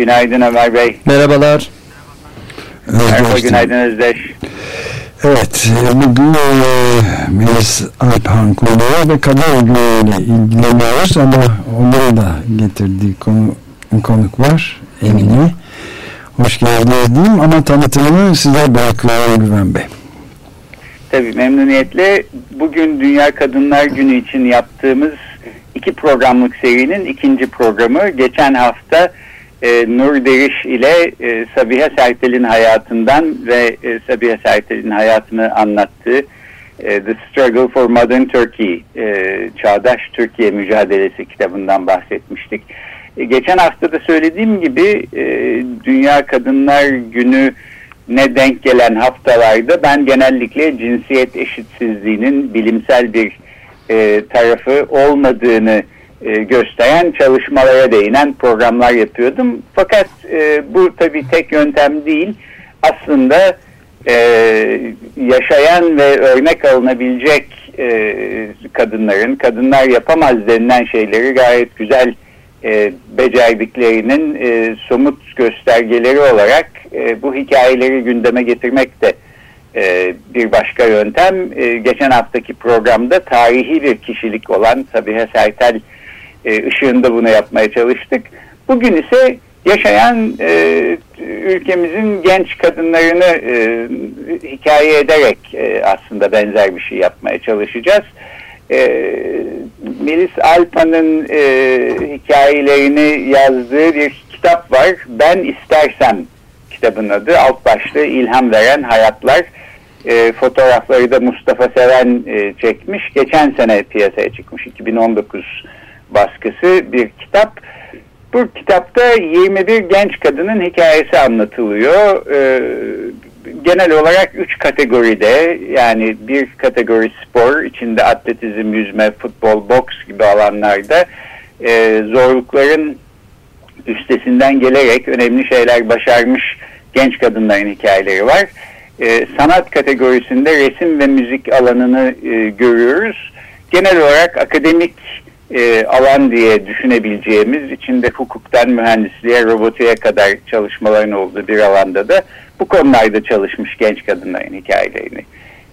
Günaydın Ömer Bey. Merhabalar. Merhaba, günaydın Özdeş. Evet, bugün e, Melis Alpan konuğu ve kadın ile ilgileniyoruz ama onların da getirdiği konu, konuk var Emine. Hoş geldiniz diyeyim ama tanıtımını size bırakıyorum Güven Bey. Tabii memnuniyetle bugün Dünya Kadınlar Günü için yaptığımız iki programlık serinin ikinci programı. Geçen hafta e, Nur Deriş ile e, Sabiha Sertel'in hayatından ve e, Sabiha Sertel'in hayatını anlattığı e, The Struggle for Modern Turkey, e, Çağdaş Türkiye Mücadelesi kitabından bahsetmiştik. E, geçen hafta da söylediğim gibi e, Dünya Kadınlar Günü ne denk gelen haftalarda ben genellikle cinsiyet eşitsizliğinin bilimsel bir e, tarafı olmadığını e, gösteren çalışmalara değinen programlar yapıyordum. Fakat e, bu tabii tek yöntem değil. Aslında e, yaşayan ve örnek alınabilecek kadınların, kadınlar yapamaz denilen şeyleri gayet güzel e, becerdiklerinin somut göstergeleri olarak bu hikayeleri gündeme getirmek de bir başka yöntem. Geçen haftaki programda tarihi bir kişilik olan Sabiha Sertel e, ışığında bunu yapmaya çalıştık. Bugün ise yaşayan e, ülkemizin genç kadınlarını e, hikaye ederek e, aslında benzer bir şey yapmaya çalışacağız. E, Melis Alpan'ın e, hikayelerini yazdığı bir kitap var. Ben istersem kitabın adı. Alt başlığı ilham veren hayatlar. E, fotoğrafları da Mustafa Seven e, çekmiş. Geçen sene piyasaya çıkmış. 2019 baskısı bir kitap. Bu kitapta 21 genç kadının hikayesi anlatılıyor. E, genel olarak 3 kategoride yani bir kategori spor içinde atletizm, yüzme, futbol, boks gibi alanlarda e, zorlukların üstesinden gelerek önemli şeyler başarmış genç kadınların hikayeleri var. E, sanat kategorisinde resim ve müzik alanını e, görüyoruz. Genel olarak akademik e, alan diye düşünebileceğimiz içinde hukuktan mühendisliğe, robotiğe kadar çalışmaların olduğu bir alanda da bu konularda çalışmış genç kadınların hikayelerini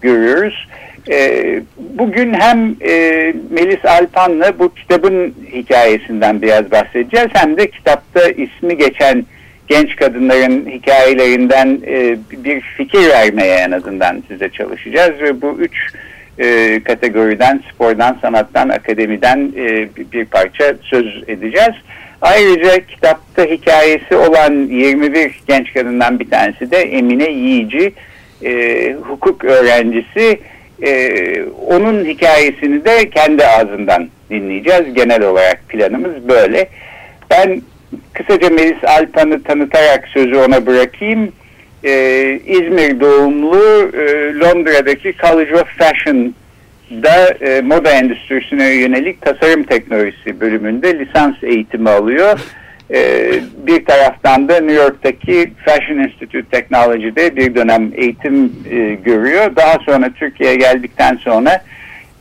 görüyoruz. E, bugün hem e, Melis Alpan'la bu kitabın hikayesinden biraz bahsedeceğiz hem de kitapta ismi geçen genç kadınların hikayelerinden e, bir fikir vermeye en azından size çalışacağız ve bu üç e, kategoriden spordan, sanattan, akademiden e, bir parça söz edeceğiz. Ayrıca kitapta hikayesi olan 21 genç kadından bir tanesi de Emine Yiğici, e, hukuk öğrencisi. E, onun hikayesini de kendi ağzından dinleyeceğiz. Genel olarak planımız böyle. Ben kısaca Melis Alpan'ı tanıtarak sözü ona bırakayım. Ee, İzmir doğumlu e, Londra'daki College of Fashion'da e, moda endüstrisine yönelik tasarım teknolojisi bölümünde lisans eğitimi alıyor. E, bir taraftan da New York'taki Fashion Institute Technology'de bir dönem eğitim e, görüyor. Daha sonra Türkiye'ye geldikten sonra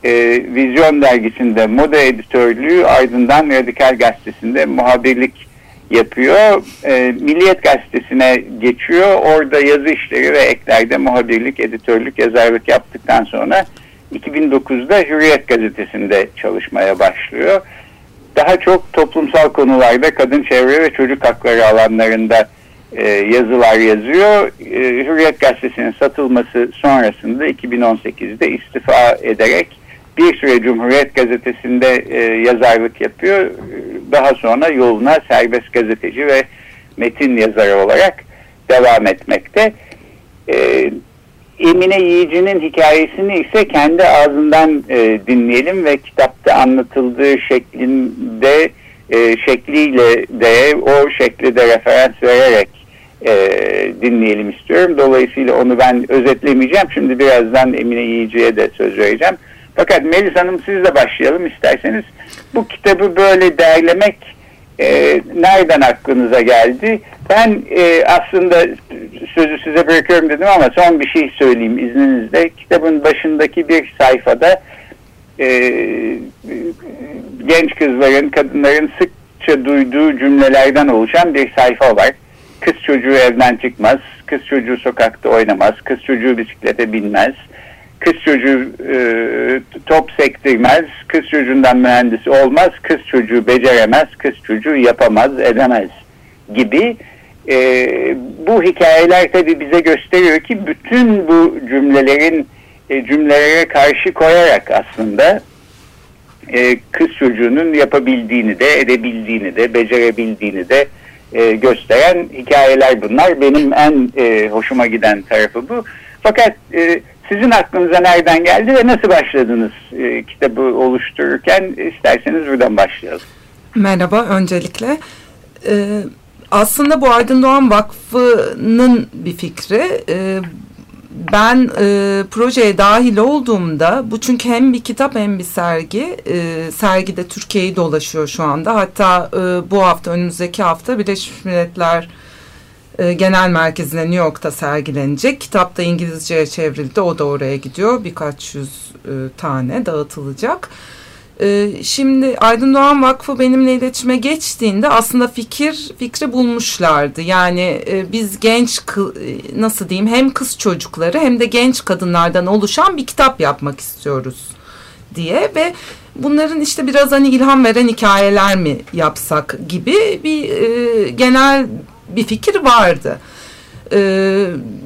e, Vizyon dergisinde moda editörlüğü ardından Radikal Gazetesi'nde muhabirlik yapıyor. E, Milliyet Gazetesi'ne geçiyor. Orada yazı işleri ve eklerde muhabirlik, editörlük, yazarlık yaptıktan sonra 2009'da Hürriyet Gazetesi'nde çalışmaya başlıyor. Daha çok toplumsal konularda kadın çevre ve çocuk hakları alanlarında e, yazılar yazıyor. E, Hürriyet Gazetesi'nin satılması sonrasında 2018'de istifa ederek bir süre Cumhuriyet Gazetesi'nde e, yazarlık yapıyor. Daha sonra yoluna serbest gazeteci ve metin yazarı olarak devam etmekte. E, Emine Yiyici'nin hikayesini ise kendi ağzından e, dinleyelim ve kitapta anlatıldığı şeklinde e, şekliyle de o şekli de referans vererek e, dinleyelim istiyorum. Dolayısıyla onu ben özetlemeyeceğim. Şimdi birazdan Emine Yiyici'ye de söz vereceğim. Fakat Melis Hanım sizle başlayalım isterseniz. Bu kitabı böyle derlemek e, nereden aklınıza geldi? Ben e, aslında sözü size bırakıyorum dedim ama son bir şey söyleyeyim izninizle. Kitabın başındaki bir sayfada e, genç kızların, kadınların sıkça duyduğu cümlelerden oluşan bir sayfa var. Kız çocuğu evden çıkmaz, kız çocuğu sokakta oynamaz, kız çocuğu bisiklete binmez, kız çocuğu e, top sektirmez, kız çocuğundan mühendis olmaz, kız çocuğu beceremez, kız çocuğu yapamaz, edemez gibi e, bu hikayeler tabi bize gösteriyor ki bütün bu cümlelerin e, cümlelere karşı koyarak aslında e, kız çocuğunun yapabildiğini de edebildiğini de becerebildiğini de e, gösteren hikayeler bunlar. Benim en e, hoşuma giden tarafı bu. Fakat e, sizin aklınıza nereden geldi ve nasıl başladınız e, kitabı oluştururken isterseniz buradan başlayalım. Merhaba öncelikle. Ee, aslında bu Aydın Doğan Vakfı'nın bir fikri. Ee, ben e, projeye dahil olduğumda bu çünkü hem bir kitap hem bir sergi. E, sergide Türkiye'yi dolaşıyor şu anda. Hatta e, bu hafta önümüzdeki hafta Birleşmiş Milletler e, Genel Merkezi'ne New York'ta sergilenecek. Kitap da İngilizceye çevrildi. O da oraya gidiyor. Birkaç yüz e, tane dağıtılacak. E, şimdi Aydın Doğan Vakfı benimle iletişime geçtiğinde aslında fikir fikri bulmuşlardı. Yani biz genç nasıl diyeyim hem kız çocukları hem de genç kadınlardan oluşan bir kitap yapmak istiyoruz diye ve bunların işte biraz hani ilham veren hikayeler mi yapsak gibi bir genel bir fikir vardı. E,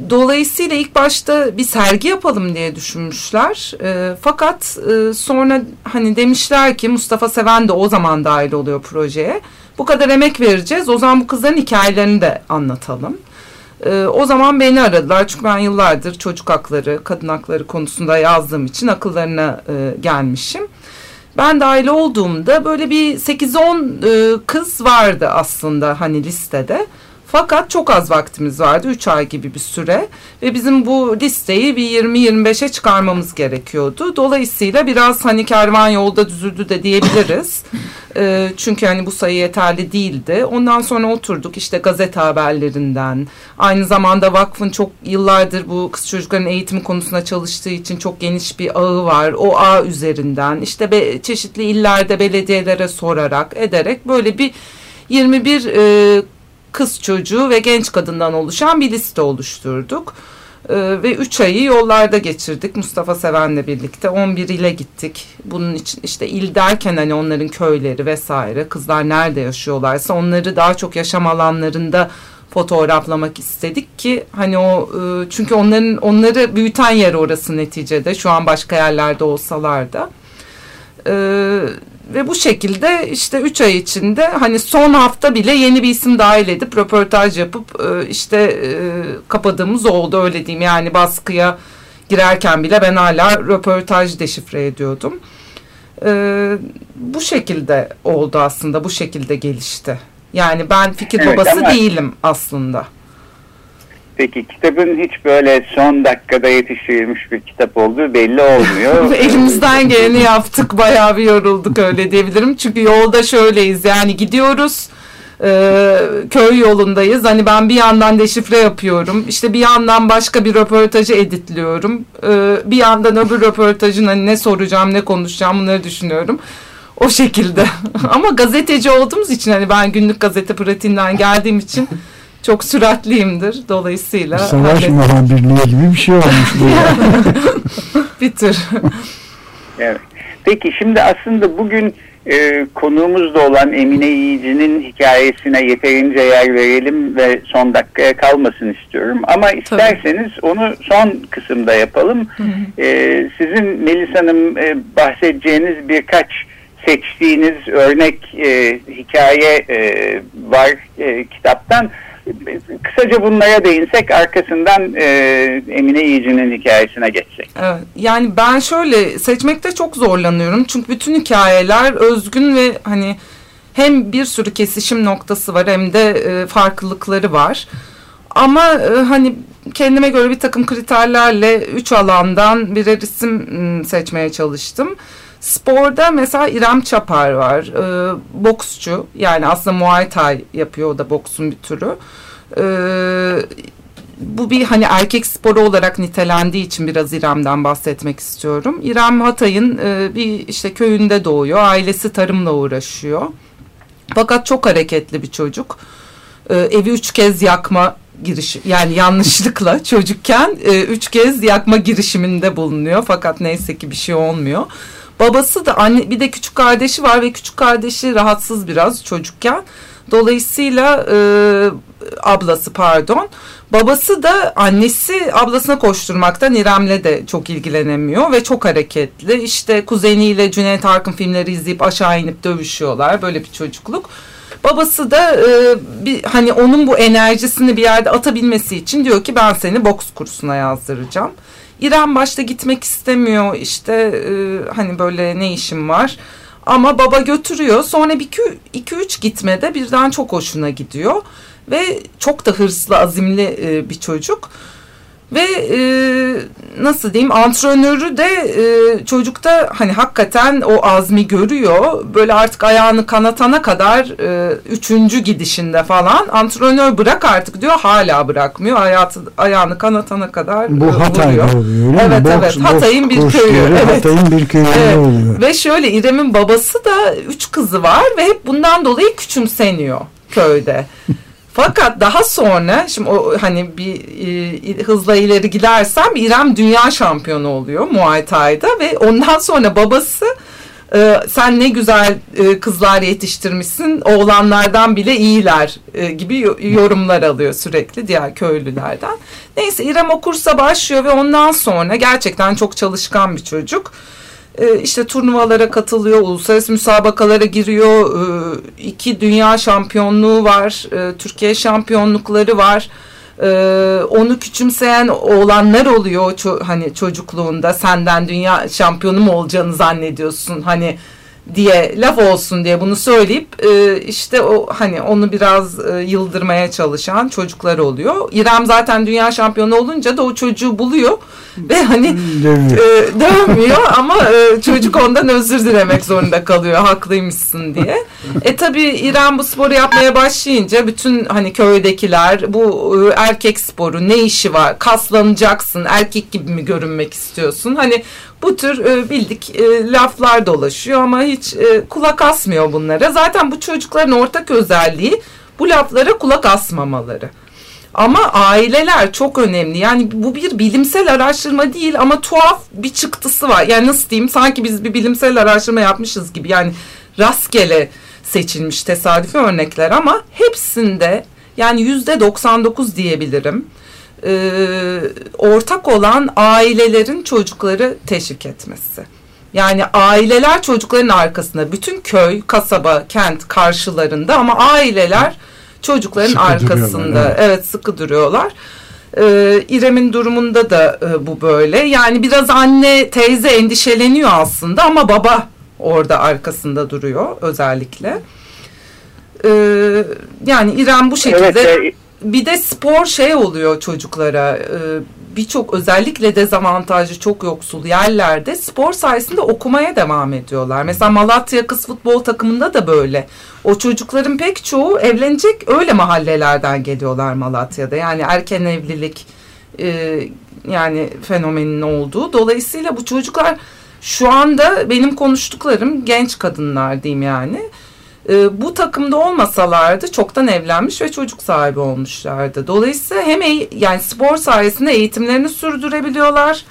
dolayısıyla ilk başta bir sergi yapalım diye düşünmüşler. E, fakat e, sonra hani demişler ki Mustafa Seven de o zaman dahil oluyor projeye. Bu kadar emek vereceğiz. O zaman bu kızların hikayelerini de anlatalım. E, o zaman beni aradılar. Çünkü ben yıllardır çocuk hakları, kadın hakları konusunda yazdığım için akıllarına e, gelmişim. Ben dahil olduğumda böyle bir 8-10 e, kız vardı aslında hani listede. Fakat çok az vaktimiz vardı. 3 ay gibi bir süre. Ve bizim bu listeyi bir 20-25'e çıkarmamız gerekiyordu. Dolayısıyla biraz hani kervan yolda düzüldü de diyebiliriz. e, çünkü hani bu sayı yeterli değildi. Ondan sonra oturduk işte gazete haberlerinden. Aynı zamanda vakfın çok yıllardır bu kız çocukların eğitimi konusunda çalıştığı için çok geniş bir ağı var. O ağ üzerinden işte be, çeşitli illerde belediyelere sorarak ederek böyle bir 21 e, kız çocuğu ve genç kadından oluşan bir liste oluşturduk. Ee, ve 3 ayı yollarda geçirdik Mustafa Seven'le birlikte 11 ile gittik. Bunun için işte il derken hani onların köyleri vesaire kızlar nerede yaşıyorlarsa onları daha çok yaşam alanlarında fotoğraflamak istedik ki hani o e, çünkü onların onları büyüten yer orası neticede şu an başka yerlerde olsalar da. Ee, ve bu şekilde işte üç ay içinde hani son hafta bile yeni bir isim dahil edip röportaj yapıp e, işte e, kapadığımız oldu öyle diyeyim. Yani baskıya girerken bile ben hala röportaj deşifre ediyordum. E, bu şekilde oldu aslında bu şekilde gelişti. Yani ben fikir evet, babası ama... değilim aslında. Peki kitabın hiç böyle son dakikada yetiştirilmiş bir kitap olduğu belli olmuyor. Elimizden geleni yaptık bayağı bir yorulduk öyle diyebilirim. Çünkü yolda şöyleyiz yani gidiyoruz e, köy yolundayız. Hani ben bir yandan deşifre yapıyorum. İşte bir yandan başka bir röportajı editliyorum. E, bir yandan öbür röportajın hani ne soracağım ne konuşacağım bunları düşünüyorum. O şekilde. Ama gazeteci olduğumuz için hani ben günlük gazete pratiğinden geldiğim için çok süratliyimdir dolayısıyla. Savaş muhabirliği gibi bir şey olmuş bu bir tür. evet. Peki şimdi aslında bugün e, konuğumuzda olan Emine Yiyici'nin hikayesine yeterince yer verelim ve son dakikaya kalmasın istiyorum. Ama isterseniz Tabii. onu son kısımda yapalım. E, sizin Melis Hanım e, bahsedeceğiniz birkaç seçtiğiniz örnek e, hikaye e, var e, kitaptan. Kısaca bunlara değinsek arkasından e, Emine Yiyici'nin hikayesine geçsek. Evet, yani ben şöyle seçmekte çok zorlanıyorum. Çünkü bütün hikayeler özgün ve hani hem bir sürü kesişim noktası var hem de e, farklılıkları var. Ama e, hani kendime göre bir takım kriterlerle üç alandan birer isim seçmeye çalıştım. Sporda mesela İrem Çapar var. E, boksçu yani aslında Muay Thai yapıyor o da boksun bir türü. E, bu bir hani erkek sporu olarak nitelendiği için biraz İrem'den bahsetmek istiyorum. İrem Hatay'ın e, bir işte köyünde doğuyor. Ailesi tarımla uğraşıyor. Fakat çok hareketli bir çocuk. E, evi üç kez yakma girişi yani yanlışlıkla çocukken e, üç kez yakma girişiminde bulunuyor. Fakat neyse ki bir şey olmuyor. Babası da anne bir de küçük kardeşi var ve küçük kardeşi rahatsız biraz çocukken. Dolayısıyla e, ablası pardon. Babası da annesi ablasına koşturmaktan İrem'le de çok ilgilenemiyor ve çok hareketli. İşte kuzeniyle Cüneyt Arkın filmleri izleyip aşağı inip dövüşüyorlar. Böyle bir çocukluk. Babası da e, bir hani onun bu enerjisini bir yerde atabilmesi için diyor ki ben seni boks kursuna yazdıracağım. İrem başta gitmek istemiyor işte e, hani böyle ne işim var. Ama baba götürüyor. Sonra bir iki, üç gitmede birden çok hoşuna gidiyor. Ve çok da hırslı, azimli e, bir çocuk. Ve e, nasıl diyeyim antrenörü de e, çocukta hani hakikaten o azmi görüyor. Böyle artık ayağını kanatana kadar e, üçüncü gidişinde falan antrenör bırak artık diyor hala bırakmıyor. Hayatı, ayağını kanatana kadar Bu e, vuruyor. oluyor Evet boks, evet Hatay'ın bir köyü. Evet. Hatay'ın bir köyünde Evet. oluyor. Ve şöyle İrem'in babası da üç kızı var ve hep bundan dolayı küçümseniyor köyde. Fakat daha sonra şimdi o hani bir e, hızla ileri gidersem İrem dünya şampiyonu oluyor Muay Thai'da ve ondan sonra babası e, sen ne güzel e, kızlar yetiştirmişsin oğlanlardan bile iyiler e, gibi yo- yorumlar alıyor sürekli diğer köylülerden. Neyse İrem o kursa başlıyor ve ondan sonra gerçekten çok çalışkan bir çocuk. E, işte turnuvalara katılıyor, uluslararası müsabakalara giriyor, e, iki dünya şampiyonluğu var, e, Türkiye şampiyonlukları var. E, onu küçümseyen oğlanlar oluyor hani çocukluğunda. Senden dünya şampiyonu mu olacağını zannediyorsun? Hani diye laf olsun diye bunu söyleyip e, işte o hani onu biraz e, yıldırmaya çalışan çocuklar oluyor. İrem zaten dünya şampiyonu olunca da o çocuğu buluyor ve hani Dövüyor. e, dövmüyor ama e, çocuk ondan özür dilemek zorunda kalıyor haklıymışsın diye. E tabi İrem bu sporu yapmaya başlayınca bütün hani köydekiler bu e, erkek sporu ne işi var kaslanacaksın erkek gibi mi görünmek istiyorsun hani bu tür e, bildik e, laflar dolaşıyor ama hiç e, kulak asmıyor bunlara. Zaten bu çocukların ortak özelliği bu laflara kulak asmamaları. Ama aileler çok önemli. Yani bu bir bilimsel araştırma değil ama tuhaf bir çıktısı var. Yani nasıl diyeyim sanki biz bir bilimsel araştırma yapmışız gibi. Yani rastgele seçilmiş tesadüfi örnekler ama hepsinde yani yüzde 99 diyebilirim. Ee, ortak olan ailelerin çocukları teşvik etmesi. Yani aileler çocukların arkasında. Bütün köy, kasaba, kent karşılarında ama aileler çocukların Sıkı arkasında. duruyorlar, Evet. sıkı duruyorlar. Ee, İrem'in durumunda da e, bu böyle. Yani biraz anne, teyze endişeleniyor aslında ama baba orada arkasında duruyor özellikle. Ee, yani İrem bu şekilde Evet, e, bir de spor şey oluyor çocuklara e, birçok özellikle dezavantajlı çok yoksul yerlerde spor sayesinde okumaya devam ediyorlar. Mesela Malatya kız futbol takımında da böyle. O çocukların pek çoğu evlenecek öyle mahallelerden geliyorlar Malatya'da. Yani erken evlilik e, yani fenomenin olduğu. Dolayısıyla bu çocuklar şu anda benim konuştuklarım genç kadınlar diyeyim yani. E, bu takımda olmasalardı çoktan evlenmiş ve çocuk sahibi olmuşlardı. Dolayısıyla hem yani spor sayesinde eğitimlerini sürdürebiliyorlar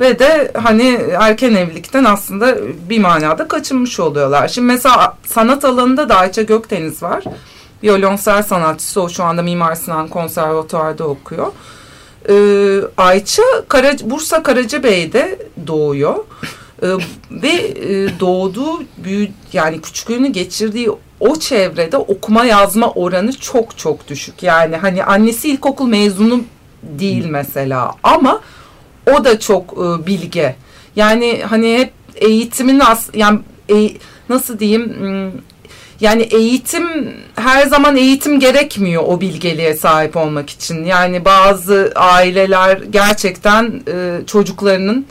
ve de hani erken evlilikten aslında bir manada kaçınmış oluyorlar. Şimdi mesela sanat alanında da Ayça Gökdeniz var. Violonsel sanatçısı o şu anda Mimar Sinan Konservatuvar'da okuyor. Ee, Ayça Kara, Bursa Karacabey'de doğuyor. E, ve e, doğduğu, büyü, yani küçüklüğünü geçirdiği o çevrede okuma yazma oranı çok çok düşük. Yani hani annesi ilkokul mezunu değil mesela ama o da çok e, bilge. Yani hani hep eğitimin as yani e, nasıl diyeyim yani eğitim her zaman eğitim gerekmiyor o bilgeliğe sahip olmak için. Yani bazı aileler gerçekten e, çocuklarının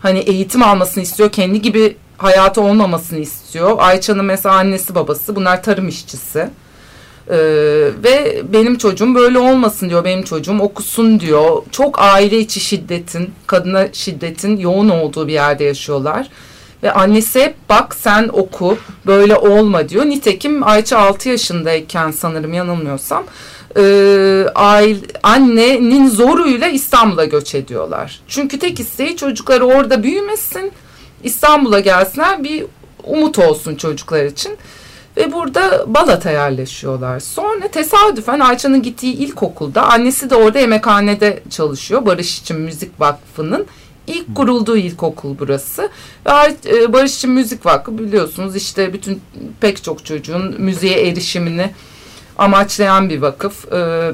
hani eğitim almasını istiyor. Kendi gibi hayatı olmamasını istiyor. Ayça'nın mesela annesi babası bunlar tarım işçisi. Ee, ve benim çocuğum böyle olmasın diyor. Benim çocuğum okusun diyor. Çok aile içi şiddetin, kadına şiddetin yoğun olduğu bir yerde yaşıyorlar. Ve annesi hep bak sen oku böyle olma diyor. Nitekim Ayça 6 yaşındayken sanırım yanılmıyorsam e, aile, annenin zoruyla İstanbul'a göç ediyorlar. Çünkü tek isteği çocukları orada büyümesin İstanbul'a gelsinler bir umut olsun çocuklar için. Ve burada Balat'a yerleşiyorlar. Sonra tesadüfen Ayça'nın gittiği ilkokulda annesi de orada yemekhanede çalışıyor. Barış için Müzik Vakfı'nın ilk kurulduğu ilkokul burası. Ve e, Barış için Müzik Vakfı biliyorsunuz işte bütün pek çok çocuğun müziğe erişimini amaçlayan bir vakıf. E,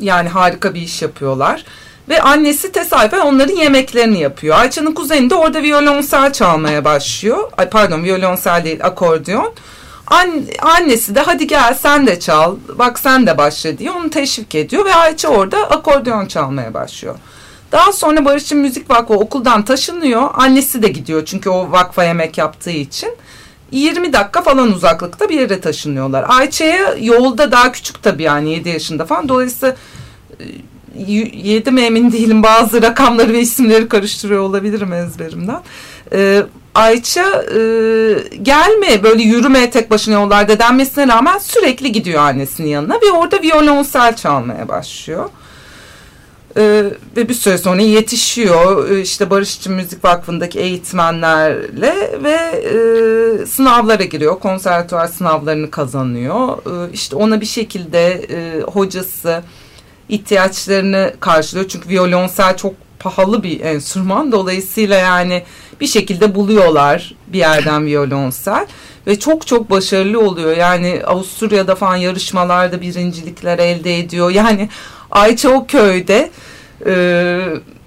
yani harika bir iş yapıyorlar. Ve annesi tesadüfen onların yemeklerini yapıyor. Ayça'nın kuzeni de orada violonsel çalmaya başlıyor. Ay pardon violonsel değil akordeon. An annesi de hadi gel sen de çal bak sen de başla diye onu teşvik ediyor ve Ayça orada akordeon çalmaya başlıyor. Daha sonra Barış'ın Müzik Vakfı okuldan taşınıyor. Annesi de gidiyor çünkü o vakfa yemek yaptığı için. 20 dakika falan uzaklıkta bir yere taşınıyorlar. Ayça'ya yolda daha küçük tabii yani 7 yaşında falan. Dolayısıyla yedim emin değilim bazı rakamları ve isimleri karıştırıyor olabilirim ezberimden. Ee, Ayça e, gelme böyle yürüme tek başına yollarda denmesine rağmen sürekli gidiyor annesinin yanına ve orada violonsel çalmaya başlıyor. Ee, ve bir süre sonra yetişiyor işte Barışçı Müzik Vakfı'ndaki eğitmenlerle ve e, sınavlara giriyor. Konservatuvar sınavlarını kazanıyor. E, işte ona bir şekilde e, hocası ihtiyaçlarını karşılıyor. Çünkü violonsel çok pahalı bir enstrüman. Dolayısıyla yani bir şekilde buluyorlar bir yerden violonsel. Ve çok çok başarılı oluyor. Yani Avusturya'da falan yarışmalarda birincilikler elde ediyor. Yani Ayça o köyde e,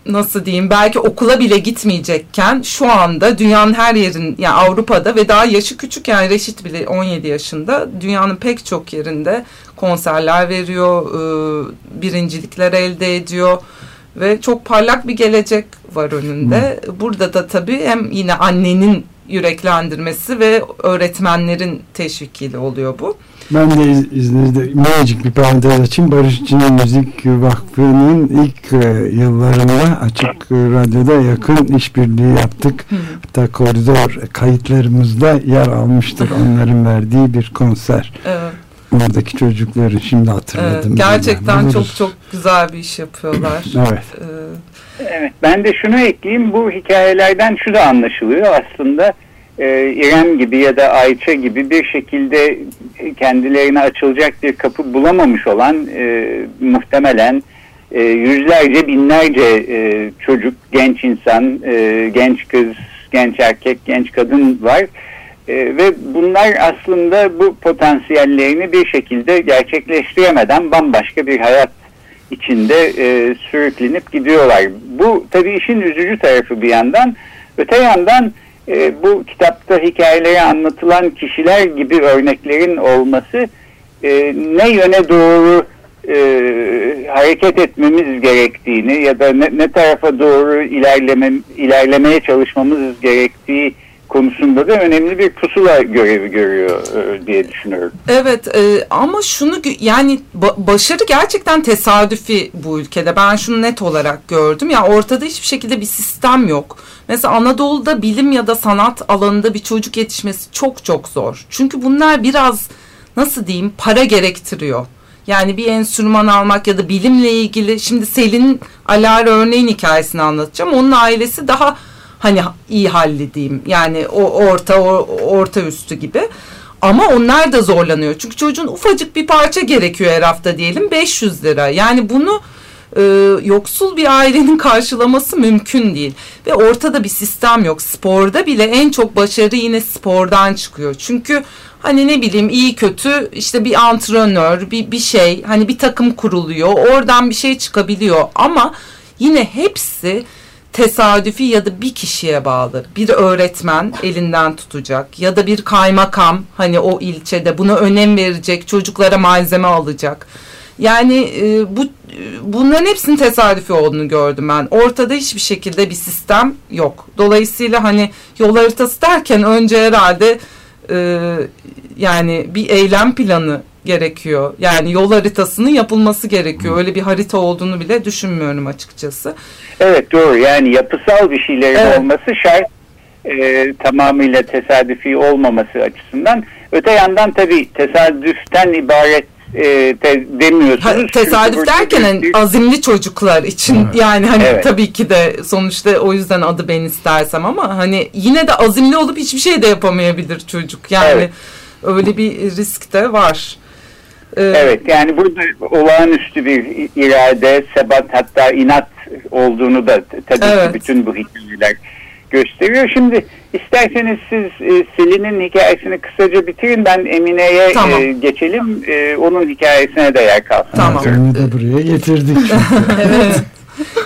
nasıl diyeyim belki okula bile gitmeyecekken şu anda dünyanın her yerin yani Avrupa'da ve daha yaşı küçük yani Reşit bile 17 yaşında dünyanın pek çok yerinde konserler veriyor, e, birincilikler elde ediyor ve çok parlak bir gelecek var önünde. Hmm. Burada da tabii hem yine annenin yüreklendirmesi ve öğretmenlerin teşvikiyle oluyor bu. Ben de iz, izninizde minicik bir parantez açayım. Barışçı Müzik Vakfı'nın ilk e, yıllarında Açık Radyo'da yakın işbirliği yaptık. Hı. Hatta koridor kayıtlarımızda yer almıştır onların verdiği bir konser. Evet. Oradaki çocukları şimdi hatırladım. Evet, gerçekten çok çok güzel bir iş yapıyorlar. evet. Ee, evet. Ben de şunu ekleyeyim. Bu hikayelerden şu da anlaşılıyor aslında e, İrem gibi ya da Ayça gibi bir şekilde kendilerine açılacak bir kapı bulamamış olan e, muhtemelen e, yüzlerce binlerce e, çocuk, genç insan, e, genç kız, genç erkek, genç kadın var. E, ve bunlar aslında bu potansiyellerini bir şekilde gerçekleştiremeden bambaşka bir hayat içinde e, sürüklenip gidiyorlar. Bu tabii işin üzücü tarafı bir yandan. Öte yandan e, bu kitapta hikayeleri anlatılan kişiler gibi örneklerin olması e, ne yöne doğru e, hareket etmemiz gerektiğini ya da ne, ne tarafa doğru ilerleme, ilerlemeye çalışmamız gerektiği konusunda da önemli bir pusula görevi görüyor e, diye düşünüyorum. Evet e, ama şunu yani ba başarı gerçekten tesadüfi bu ülkede. Ben şunu net olarak gördüm. Ya ortada hiçbir şekilde bir sistem yok. Mesela Anadolu'da bilim ya da sanat alanında bir çocuk yetişmesi çok çok zor. Çünkü bunlar biraz nasıl diyeyim para gerektiriyor. Yani bir enstrüman almak ya da bilimle ilgili şimdi Selin Alara örneğin hikayesini anlatacağım. Onun ailesi daha hani iyi halledeyim. Yani o orta o, orta üstü gibi. Ama onlar da zorlanıyor. Çünkü çocuğun ufacık bir parça gerekiyor her hafta diyelim 500 lira. Yani bunu e, yoksul bir ailenin karşılaması mümkün değil. Ve ortada bir sistem yok. Sporda bile en çok başarı yine spordan çıkıyor. Çünkü hani ne bileyim iyi kötü işte bir antrenör bir, bir şey hani bir takım kuruluyor oradan bir şey çıkabiliyor ama yine hepsi tesadüfi ya da bir kişiye bağlı. Bir öğretmen elinden tutacak ya da bir kaymakam hani o ilçede buna önem verecek, çocuklara malzeme alacak. Yani e, bu bunların hepsinin tesadüfi olduğunu gördüm ben. Ortada hiçbir şekilde bir sistem yok. Dolayısıyla hani yol haritası derken önce herhalde e, yani bir eylem planı gerekiyor. Yani yol haritasının yapılması gerekiyor. Öyle bir harita olduğunu bile düşünmüyorum açıkçası. Evet doğru yani yapısal bir şeylerin evet. olması şart e, tamamıyla tesadüfi olmaması açısından. Öte yandan tabii tesadüften ibaret e, te, demiyorsunuz. Ha, tesadüf derken hani azimli çocuklar için evet. yani hani evet. tabii ki de sonuçta o yüzden adı ben istersem ama hani yine de azimli olup hiçbir şey de yapamayabilir çocuk. Yani evet. öyle bir risk de var. Ee, evet yani burada olağanüstü bir irade, sebat hatta inat olduğunu da tabii evet. ki bütün bu hikayeler gösteriyor. Şimdi isterseniz siz e, Selin'in hikayesini kısaca bitirin. Ben Emine'ye e, tamam. e, geçelim. E, onun hikayesine de yer kalsın. Tamam. Onu da buraya getirdik. evet.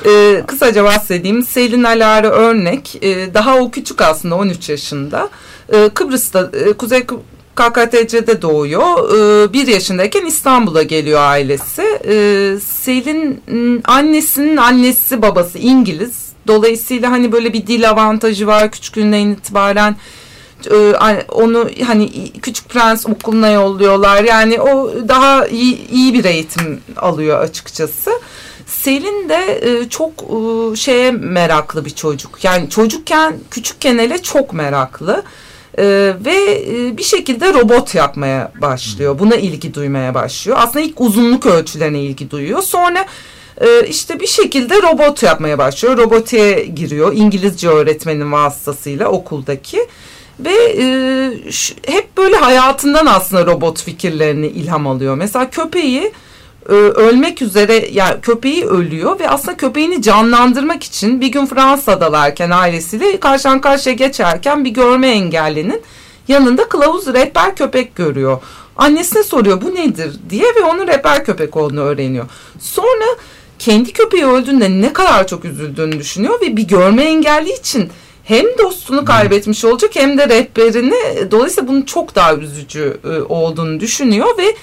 Ee, kısaca bahsedeyim. Selin Alara örnek. Ee, daha o küçük aslında 13 yaşında. Ee, Kıbrıs'ta e, Kuzey KKTC'de doğuyor. Ee, bir yaşındayken İstanbul'a geliyor ailesi. Ee, Selin annesinin annesi babası İngiliz. Dolayısıyla hani böyle bir dil avantajı var küçüklüğünden itibaren e, onu hani küçük prens okuluna yolluyorlar yani o daha iyi, iyi bir eğitim alıyor açıkçası. Selin de e, çok e, şeye meraklı bir çocuk yani çocukken küçükken hele çok meraklı. Ee, ve bir şekilde robot yapmaya başlıyor. Buna ilgi duymaya başlıyor. Aslında ilk uzunluk ölçülerine ilgi duyuyor. Sonra e, işte bir şekilde robot yapmaya başlıyor. Robotiğe giriyor. İngilizce öğretmenin vasıtasıyla okuldaki. Ve e, şu, hep böyle hayatından aslında robot fikirlerini ilham alıyor. Mesela köpeği e, ölmek üzere yani köpeği ölüyor ve aslında köpeğini canlandırmak için bir gün Fransa'dalarken ailesiyle karşıdan karşıya geçerken bir görme engellinin yanında kılavuz rehber köpek görüyor. Annesine soruyor bu nedir diye ve onun rehber köpek olduğunu öğreniyor. Sonra kendi köpeği öldüğünde ne kadar çok üzüldüğünü düşünüyor ve bir görme engelli için hem dostunu kaybetmiş olacak hem de rehberini dolayısıyla bunun çok daha üzücü e, olduğunu düşünüyor ve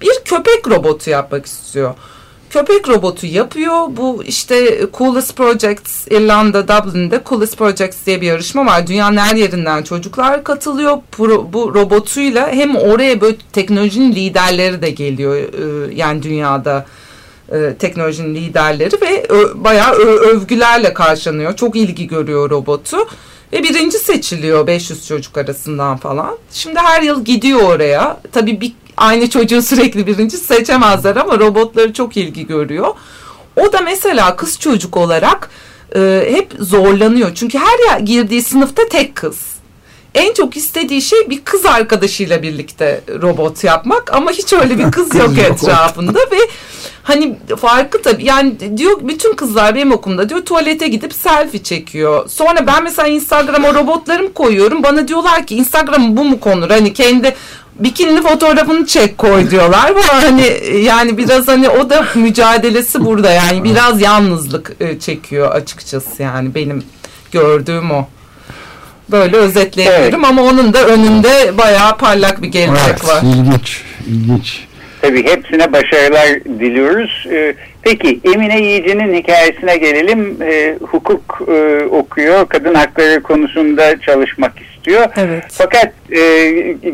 bir köpek robotu yapmak istiyor. Köpek robotu yapıyor. Bu işte Coolest Projects İrlanda Dublin'de Coolest Projects diye bir yarışma var. Dünyanın her yerinden çocuklar katılıyor. Bu, bu robotuyla hem oraya böyle teknolojinin liderleri de geliyor. Ee, yani dünyada e, teknolojinin liderleri ve bayağı övgülerle karşılanıyor. Çok ilgi görüyor robotu. Ve birinci seçiliyor 500 çocuk arasından falan. Şimdi her yıl gidiyor oraya. Tabii bir aynı çocuğu sürekli birinci seçemezler ama robotları çok ilgi görüyor. O da mesela kız çocuk olarak e, hep zorlanıyor. Çünkü her girdiği sınıfta tek kız. En çok istediği şey bir kız arkadaşıyla birlikte robot yapmak ama hiç öyle bir kız yok etrafında ve hani farkı tabii yani diyor bütün kızlar benim okulumda diyor tuvalete gidip selfie çekiyor. Sonra ben mesela Instagram'a robotlarım koyuyorum. Bana diyorlar ki Instagram bu mu konur? Hani kendi bikinli fotoğrafını çek koy diyorlar. Bu hani yani biraz hani o da mücadelesi burada yani biraz yalnızlık e, çekiyor açıkçası yani benim gördüğüm o. Böyle özetleyebilirim evet. ama onun da önünde bayağı parlak bir gelecek evet, var. İlginç, ilginç. Tabii hepsine başarılar diliyoruz. Ee, peki Emine Yiyici'nin hikayesine gelelim. Ee, hukuk e, okuyor, kadın hakları konusunda çalışmak istiyor. Evet. Fakat e,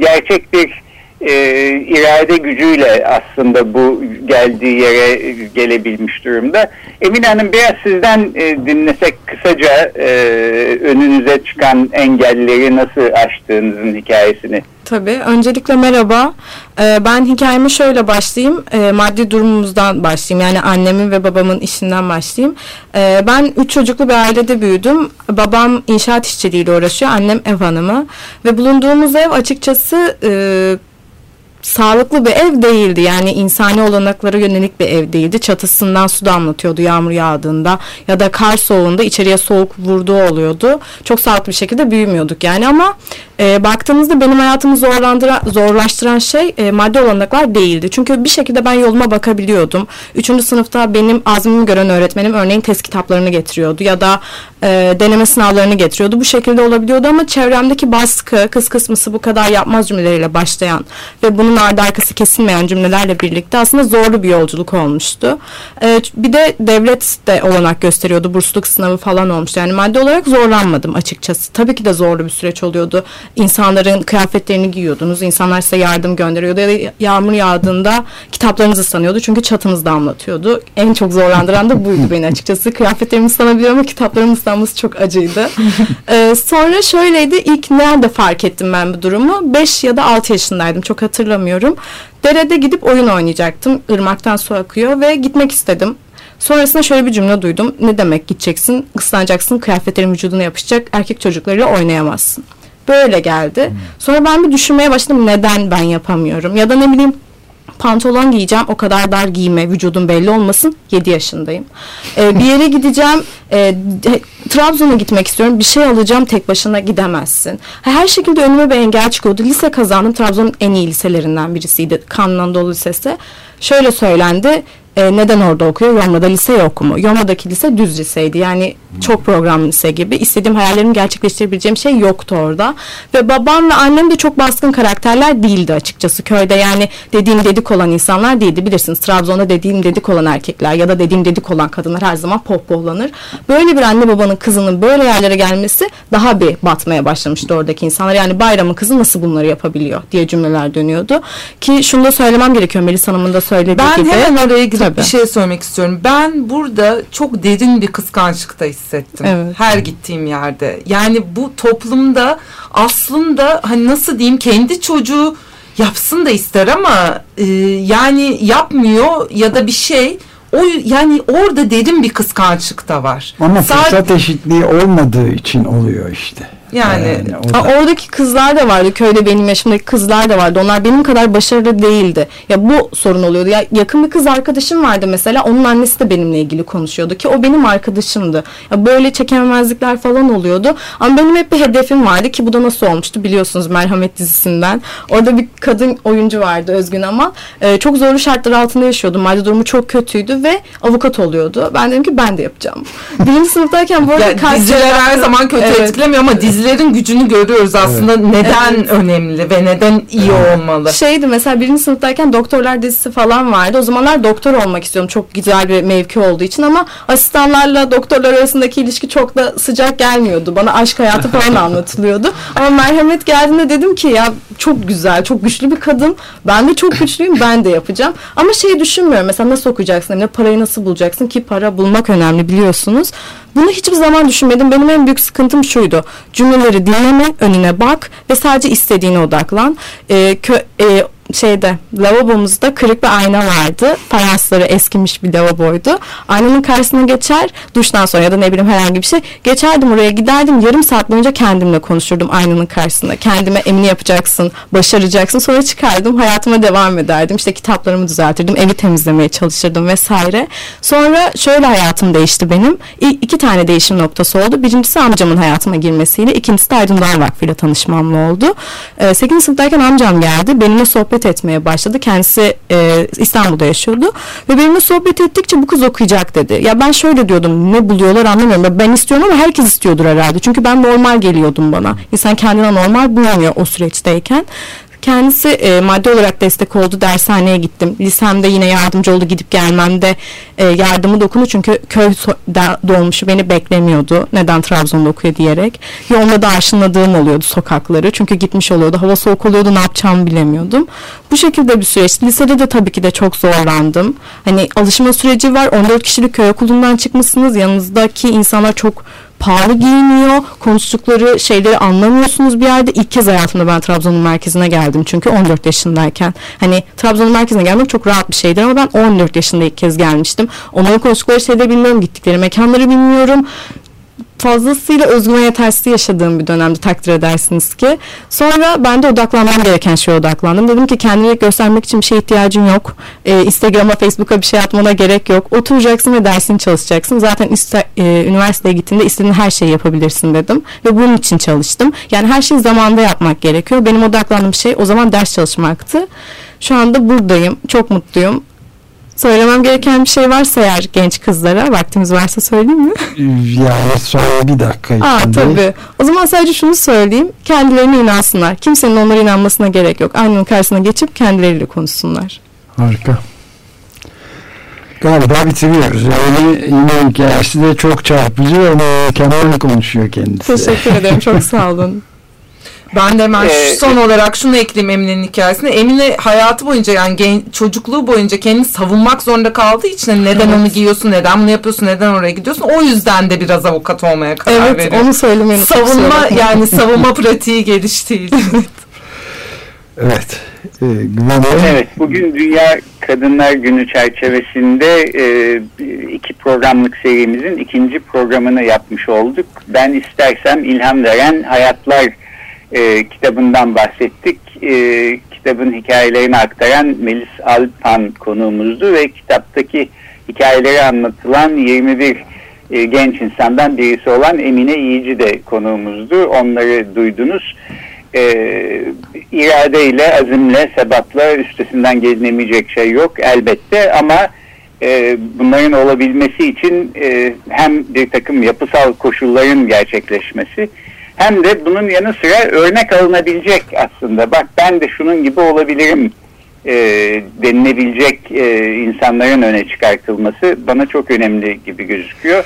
gerçek bir e, irade gücüyle aslında bu geldiği yere gelebilmiş durumda. Emine Hanım biraz sizden e, dinlesek kısaca e, önünüze çıkan engelleri nasıl aştığınızın hikayesini. Tabii. Öncelikle merhaba. Ee, ben hikayeme şöyle başlayayım. Ee, maddi durumumuzdan başlayayım. Yani annemin ve babamın işinden başlayayım. Ee, ben üç çocuklu bir ailede büyüdüm. Babam inşaat işçiliğiyle uğraşıyor. Annem ev hanımı. Ve bulunduğumuz ev açıkçası... E, sağlıklı bir ev değildi. Yani insani olanaklara yönelik bir ev değildi. Çatısından su damlatıyordu yağmur yağdığında ya da kar soğuğunda içeriye soğuk vurduğu oluyordu. Çok sağlıklı bir şekilde büyümüyorduk yani ama e, baktığınızda benim hayatımı zorlandıran, zorlaştıran şey e, maddi olanaklar değildi. Çünkü bir şekilde ben yoluma bakabiliyordum. Üçüncü sınıfta benim azmimi gören öğretmenim örneğin test kitaplarını getiriyordu ya da e, deneme sınavlarını getiriyordu. Bu şekilde olabiliyordu ama çevremdeki baskı, kız kısmısı bu kadar yapmaz cümleleriyle başlayan ve bunun ardı arkası kesilmeyen cümlelerle birlikte aslında zorlu bir yolculuk olmuştu. E, bir de devlet de olanak gösteriyordu. Bursluluk sınavı falan olmuştu. Yani maddi olarak zorlanmadım açıkçası. Tabii ki de zorlu bir süreç oluyordu. İnsanların kıyafetlerini giyiyordunuz. İnsanlar size yardım gönderiyordu ya da yağmur yağdığında kitaplarınızı ıslanıyordu. Çünkü çatınız damlatıyordu. En çok zorlandıran da buydu beni açıkçası. Kıyafetlerimi ıslanabiliyor ama kitaplarım ıslanması çok acıydı. ee, sonra şöyleydi. İlk nerede fark ettim ben bu durumu? 5 ya da 6 yaşındaydım. Çok hatırlamıyorum. Derede gidip oyun oynayacaktım. Irmaktan su akıyor ve gitmek istedim. Sonrasında şöyle bir cümle duydum. Ne demek gideceksin, ıslanacaksın, kıyafetlerin vücuduna yapışacak, erkek çocuklarıyla oynayamazsın. Böyle geldi. Sonra ben bir düşünmeye başladım neden ben yapamıyorum ya da ne bileyim pantolon giyeceğim o kadar dar giyme vücudum belli olmasın 7 yaşındayım. Ee, bir yere gideceğim e, Trabzon'a gitmek istiyorum bir şey alacağım tek başına gidemezsin. Her şekilde önüme bir engel çıkıyordu. Lise kazandım Trabzon'un en iyi liselerinden birisiydi Kanlı Anadolu Lisesi. Şöyle söylendi e, neden orada okuyor? Yomra'da lise yok mu? Yomra'daki lise düz liseydi. Yani çok program lise gibi. İstediğim hayallerimi gerçekleştirebileceğim şey yoktu orada. Ve babam ve annem de çok baskın karakterler değildi açıkçası köyde. Yani dediğim dedik olan insanlar değildi. Bilirsiniz Trabzon'da dediğim dedik olan erkekler ya da dediğim dedik olan kadınlar her zaman pohpohlanır. Böyle bir anne babanın kızının böyle yerlere gelmesi daha bir batmaya başlamıştı oradaki insanlar. Yani bayramın kızı nasıl bunları yapabiliyor diye cümleler dönüyordu. Ki şunu da söylemem gerekiyor Melis Hanım'ın da söylediği ben gibi. Ben hemen oraya girip Tabii. bir şey söylemek istiyorum. Ben burada çok derin bir kıskançlıkta hissettim. Evet. Her gittiğim yerde. Yani bu toplumda aslında hani nasıl diyeyim kendi çocuğu yapsın da ister ama e, yani yapmıyor ya da bir şey o yani orada derin bir kıskançlık da var. Ama fırsat Sadece, eşitliği olmadığı için oluyor işte. Yani, yani o da... oradaki kızlar da vardı. Köyde benim yaşımdaki kızlar da vardı. Onlar benim kadar başarılı değildi. Ya bu sorun oluyordu. Ya yakın bir kız arkadaşım vardı mesela. Onun annesi de benimle ilgili konuşuyordu ki o benim arkadaşımdı. Ya böyle çekememezlikler falan oluyordu. Ama benim hep bir hedefim vardı ki bu da nasıl olmuştu biliyorsunuz Merhamet dizisinden. Orada bir kadın oyuncu vardı Özgün ama e, çok zorlu şartlar altında yaşıyordu. Maddi durumu çok kötüydü ve avukat oluyordu. Ben dedim ki ben de yapacağım. Birinci sınıftayken bu arada ya, diziler her zaman kötü evet. etkilemiyor ama dizi dizilerin gücünü görüyoruz aslında evet. neden evet. önemli ve neden iyi olmalı. Şeydi mesela birinci sınıftayken doktorlar dizisi falan vardı. O zamanlar doktor olmak istiyorum çok güzel bir mevki olduğu için ama asistanlarla doktorlar arasındaki ilişki çok da sıcak gelmiyordu. Bana aşk hayatı falan anlatılıyordu. Ama merhamet geldiğinde dedim ki ya çok güzel, çok güçlü bir kadın. Ben de çok güçlüyüm, ben de yapacağım. Ama şeyi düşünmüyorum. Mesela nasıl okuyacaksın? Ne parayı nasıl bulacaksın ki para bulmak önemli biliyorsunuz. Bunu hiçbir zaman düşünmedim. Benim en büyük sıkıntım şuydu. Cümleleri dinleme, önüne bak ve sadece istediğine odaklan. E, kö, e, şeyde lavabomuzda kırık bir ayna vardı. Fayansları eskimiş bir lavaboydu. Aynanın karşısına geçer duştan sonra ya da ne bileyim herhangi bir şey geçerdim oraya giderdim yarım saat boyunca kendimle konuşurdum aynanın karşısında. Kendime emni yapacaksın, başaracaksın. Sonra çıkardım hayatıma devam ederdim. İşte kitaplarımı düzeltirdim, evi temizlemeye çalışırdım vesaire. Sonra şöyle hayatım değişti benim. İ iki tane değişim noktası oldu. Birincisi amcamın hayatıma girmesiyle, ikincisi de Aydın Doğan ile tanışmamla oldu. Ee, 8. sınıftayken amcam geldi. Benimle sohbet sohbet etmeye başladı. Kendisi e, İstanbul'da yaşıyordu. Ve benimle sohbet ettikçe bu kız okuyacak dedi. Ya ben şöyle diyordum ne buluyorlar anlamıyorum. Ben istiyorum ama herkes istiyordur herhalde. Çünkü ben normal geliyordum bana. İnsan kendine normal bulamıyor o süreçteyken. Kendisi e, maddi olarak destek oldu. Dershaneye gittim. Lisemde yine yardımcı oldu. Gidip gelmemde e, yardımı dokundu. Çünkü köy dolmuşu beni beklemiyordu. Neden Trabzon'da okuyor diyerek. Yolda da aşınladığım oluyordu sokakları. Çünkü gitmiş oluyordu. Hava soğuk oluyordu. Ne yapacağımı bilemiyordum. Bu şekilde bir süreç. Lisede de tabii ki de çok zorlandım. Hani alışma süreci var. 14 kişilik köy okulundan çıkmışsınız. Yanınızdaki insanlar çok pahalı giyiniyor. Konuştukları şeyleri anlamıyorsunuz bir yerde. İlk kez hayatımda ben Trabzon'un merkezine geldim. Çünkü 14 yaşındayken. Hani Trabzon'un merkezine gelmek çok rahat bir şeydi ama ben 14 yaşında ilk kez gelmiştim. Onların konuştukları şeyleri bilmiyorum. Gittikleri mekanları bilmiyorum fazlasıyla özgüven yetersizliği yaşadığım bir dönemde takdir edersiniz ki. Sonra ben de odaklanmam gereken şeye odaklandım. Dedim ki kendini göstermek için bir şeye ihtiyacın yok. Ee, Instagram'a, Facebook'a bir şey atmana gerek yok. Oturacaksın ve dersini çalışacaksın. Zaten iste, e, üniversiteye gittiğinde istediğin her şeyi yapabilirsin dedim. Ve bunun için çalıştım. Yani her şeyi zamanda yapmak gerekiyor. Benim odaklandığım şey o zaman ders çalışmaktı. Şu anda buradayım. Çok mutluyum. Söylemem gereken bir şey varsa eğer genç kızlara vaktimiz varsa söyleyeyim mi? Yani son bir dakika Aa, içinde. tabii. O zaman sadece şunu söyleyeyim. Kendilerine inansınlar. Kimsenin onlara inanmasına gerek yok. Aynanın karşısına geçip kendileriyle konuşsunlar. Harika. Galiba bitiriyoruz. Yani yine hikayesi de çok çarpıcı ve mükemmel konuşuyor kendisi. Teşekkür ederim. Çok sağ olun. Ben de hemen Ee, son olarak şunu ekleyeyim Emine'nin hikayesine. Emine hayatı boyunca yani gen, çocukluğu boyunca kendini savunmak zorunda kaldığı için hani neden onu giyiyorsun, neden bunu yapıyorsun, neden oraya gidiyorsun. O yüzden de biraz avukat olmaya karar Evet veriyor. onu söylemeyi unuttum. Kusura Savunma yani savunma pratiği geliştiği için. Evet. Ee. Evet, bugün Dünya Kadınlar Günü çerçevesinde e, iki programlık serimizin ikinci programını yapmış olduk. Ben istersem ilham veren hayatlar e, kitabından bahsettik. E, kitabın hikayelerini aktaran Melis Alpan konuğumuzdu ve kitaptaki hikayeleri anlatılan 21 e, genç insandan birisi olan Emine İyici de konuğumuzdu. Onları duydunuz e, iradeyle, azimle, sebatla üstesinden gelinemeyecek şey yok elbette ama e, bunların olabilmesi için e, hem bir takım yapısal koşulların gerçekleşmesi hem de bunun yanı sıra örnek alınabilecek aslında. Bak ben de şunun gibi olabilirim e, denilebilecek e, insanların öne çıkartılması bana çok önemli gibi gözüküyor.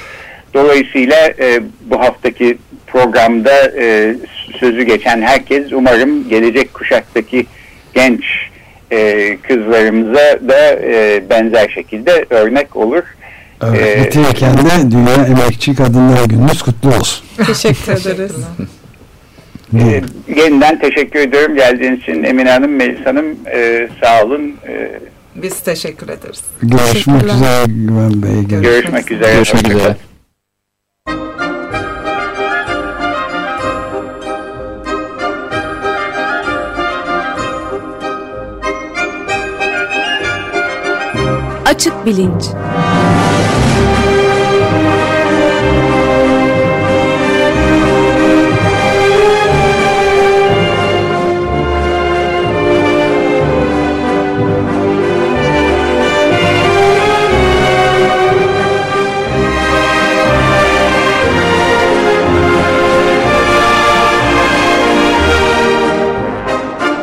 Dolayısıyla e, bu haftaki programda e, sözü geçen herkes umarım gelecek kuşaktaki genç e, kızlarımıza da e, benzer şekilde örnek olur. Evet, Ee, bitirirken de Dünya Emekçi Kadınlar Gününüz kutlu olsun. Teşekkür ederiz. E, yeniden teşekkür ediyorum geldiğiniz için Emine Hanım, Melis Hanım e, sağ olun. E, Biz teşekkür ederiz. Görüşmek üzere Güven Bey. Görüşmek görüşmek üzere. Görüşmek üzere. kalın. Açık bilinç.